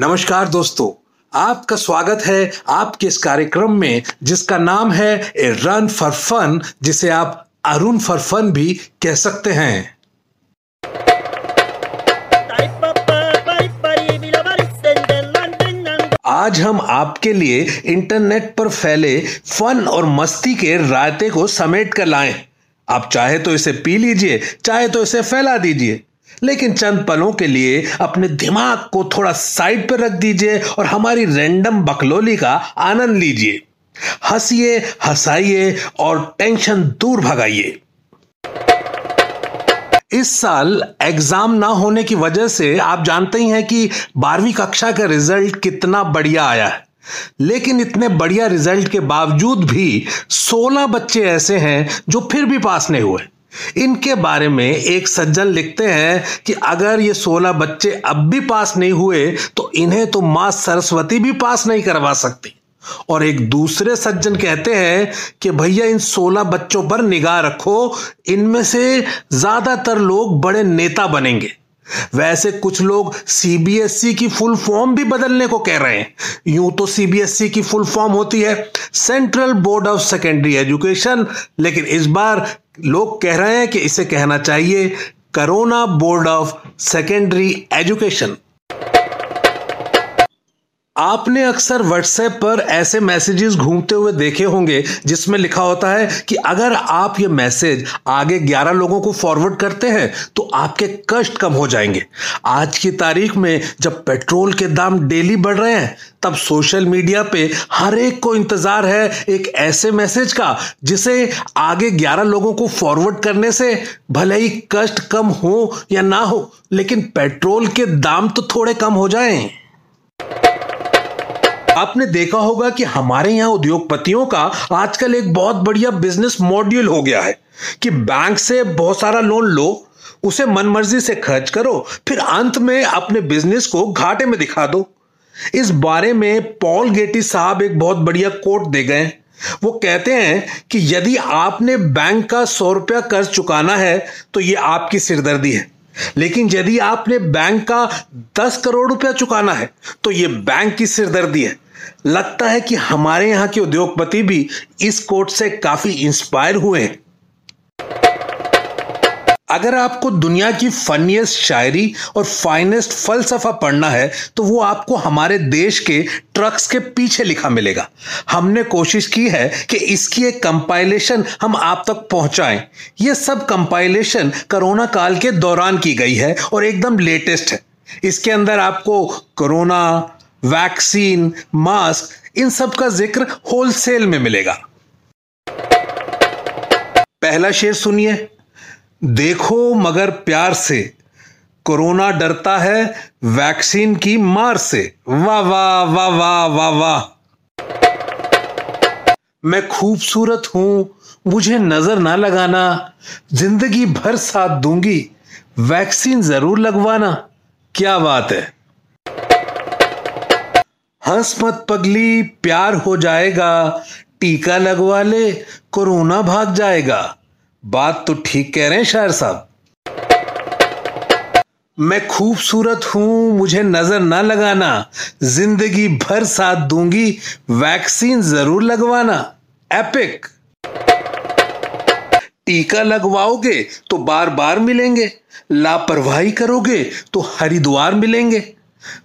नमस्कार दोस्तों, आपका स्वागत है आपके इस कार्यक्रम में, जिसका नाम है ए रन फॉर फन, जिसे आप अरुण फॉर फन भी कह सकते हैं। आज हम आपके लिए इंटरनेट पर फैले फन और मस्ती के रायते को समेट कर लाए। आप चाहे तो इसे पी लीजिए, चाहे तो इसे फैला दीजिए। लेकिन चंद पलों के लिए अपने दिमाग को थोड़ा साइड पर रख दीजिए और हमारी रैंडम बकलोली का आनंद लीजिए। हंसिए, हंसाइए और टेंशन दूर भगाइए। इस साल एग्ज़ाम ना होने की वजह से आप जानते ही हैं कि बारहवीं कक्षा का रिज़ल्ट कितना बढ़िया आया है। लेकिन इतने बढ़िया रिज़ल्ट के बावजूद भी 16 बच्चे ऐसे हैं जो फिर भी पास नहीं हुए। इनके बारे में एक सज्जन लिखते हैं कि अगर ये 16 बच्चे अब भी पास नहीं हुए तो इन्हें तो माँ सरस्वती भी पास नहीं करवा सकती। और एक दूसरे सज्जन कहते हैं कि भैया, इन 16 बच्चों पर निगाह रखो, इनमें से ज़्यादातर लोग बड़े नेता बनेंगे। वैसे कुछ लोग सीबीएसई की फुल फॉर्म भी बदलने को कह रहे हैं। यूँ तो सीबीएसई की फुल फॉर्म होती है, central board of secondary education, लेकिन इस बार लोग कह रहे हैं कि इसे कहना चाहिए corona board of secondary education. आपने अक्सर व्हाट्सएप पर ऐसे मैसेजेस घूमते हुए देखे होंगे, जिसमें लिखा होता है कि अगर आप ये मैसेज आगे 11 लोगों को फॉरवर्ड करते हैं तो आपके कष्ट कम हो जाएँगे। आज की तारीख में जब पेट्रोल के दाम डेली बढ़ रहे हैं, तब सोशल मीडिया पे हर एक को इंतज़ार है एक ऐसे मैसेज का, जिसे आगे 11 लोगों को फॉरवर्ड करने से भले ही कष्ट कम हो या ना हो, लेकिन पेट्रोल के दाम तो थोड़े कम हो जाएँ। आपने देखा होगा कि हमारे यहाँ उद्योगपतियों का आजकल एक बहुत बढ़िया बिज़नेस मॉड्यूल हो गया है कि बैंक से बहुत सारा लोन लो, उसे मनमर्जी से खर्च करो, फिर अंत में अपने बिज़नेस को घाटे में दिखा दो। इस बारे में पॉल गेटी साहब एक बहुत बढ़िया कोट दे गए वो कहते हैं कि यदि आपने बैंक का सौ रुपया कर्ज चुकाना है तो ये आपकी सिरदर्दी है। लेकिन यदि आपने बैंक का दस करोड़ रुपया चुकाना है तो ये बैंक की सिरदर्दी है। लगता है कि हमारे यहाँ के उद्योगपति भी इस कोट से काफ़ी इंस्पायर हुए हैं। अगर आपको दुनिया की फनीस्ट शायरी और फाइनेस्ट फलसफा पढ़ना है तो वो आपको हमारे देश के ट्रक्स के पीछे लिखा मिलेगा। हमने कोशिश की है कि इसकी एक कंपाइलेशन हम आप तक पहुंचाएँ। ये सब कंपाइलेशन कोरोना काल के दौरान की गई है और एकदम लेटेस्ट है। इसके अंदर आपको कोरोना वैक्सीन, मास्क, इन सब का ज़िक्र होलसेल में मिलेगा। पहला शेर सुनिए। देखो मगर प्यार से। कोरोना डरता है, वैक्सीन की मार से। वाह वाह वाह वाह वाह वाह। मैं खूबसूरत हूँ, मुझे नज़र ना लगाना। ज़िंदगी भर साथ दूँगी, वैक्सीन ज़रूर लगवाना। क्या बात है। हंस मत पगली, प्यार हो जाएगा। टीका लगवा ले, कोरोना भाग जाएगा। बात तो ठीक कह रहे हैं शायर साहब। मैं खूबसूरत हूँ, मुझे नज़र ना लगाना। ज़िंदगी भर साथ दूँगी, वैक्सीन ज़रूर लगवाना। एपिक। टीका लगवाओगे तो बार बार मिलेंगे। लापरवाही करोगे तो हरिद्वार मिलेंगे।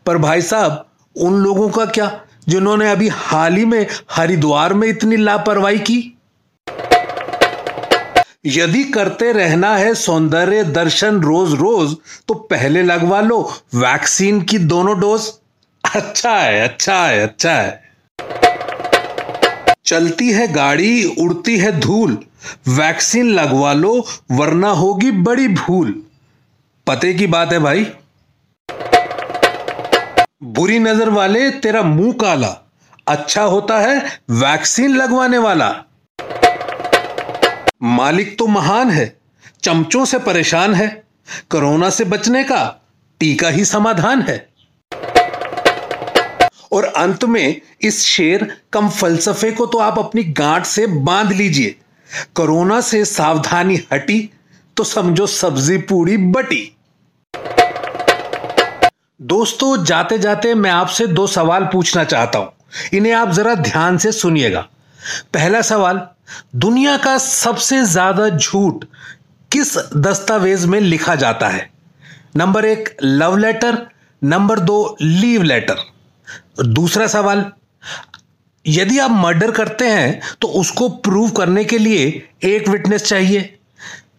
पर भाई साहब उन लोगों का क्या, जिन्होंने अभी हाल ही में हरिद्वार में इतनी लापरवाही की? यदि करते रहना है सौंदर्य दर्शन रोज रोज तो पहले लगवा लो वैक्सीन की दोनों डोज। अच्छा है अच्छा है अच्छा है। चलती है गाड़ी, उड़ती है धूल। वैक्सीन लगवा लो, वरना होगी बड़ी भूल। पते की बात है भाई? बुरी नज़र वाले तेरा मुँह काला अच्छा होता है वैक्सीन लगवाने वाला। मालिक तो महान है, चमचों से परेशान है, कोरोना से बचने का टीका ही समाधान है। और अंत में इस शेर कम फलसफे को तो आप अपनी गांठ से बाँध लीजिए। कोरोना से सावधानी हटी तो समझो सब्ज़ी पूरी बटी। दोस्तों जाते जाते मैं आपसे दो सवाल पूछना चाहता हूँ। इन्हें आप जरा ध्यान से सुनिएगा। पहला सवाल, दुनिया का सबसे ज़्यादा झूठ किस दस्तावेज़ में लिखा जाता है? नंबर एक, लव लेटर। नंबर दो, लीव लेटर। दूसरा सवाल, यदि आप मर्डर करते हैं तो उसको प्रूव करने के लिए एक विटनेस चाहिए।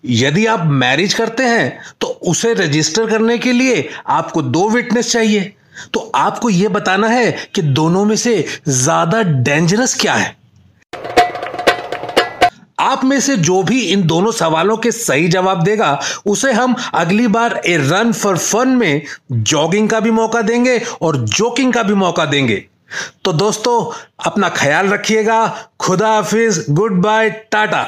यदि आप मैरिज करते हैं तो उसे रजिस्टर करने के लिए आपको दो विटनेस चाहिए। तो आपको यह बताना है कि दोनों में से ज़्यादा डेंजरस क्या है। आप में से जो भी इन दोनों सवालों के सही जवाब देगा, उसे हम अगली बार ए रन फॉर फन में जॉगिंग का भी मौका देंगे और जोकिंग का भी मौका देंगे। तो दोस्तों, अपना ख्याल रखिएगा। खुदा हाफिज गुड बाय टाटा।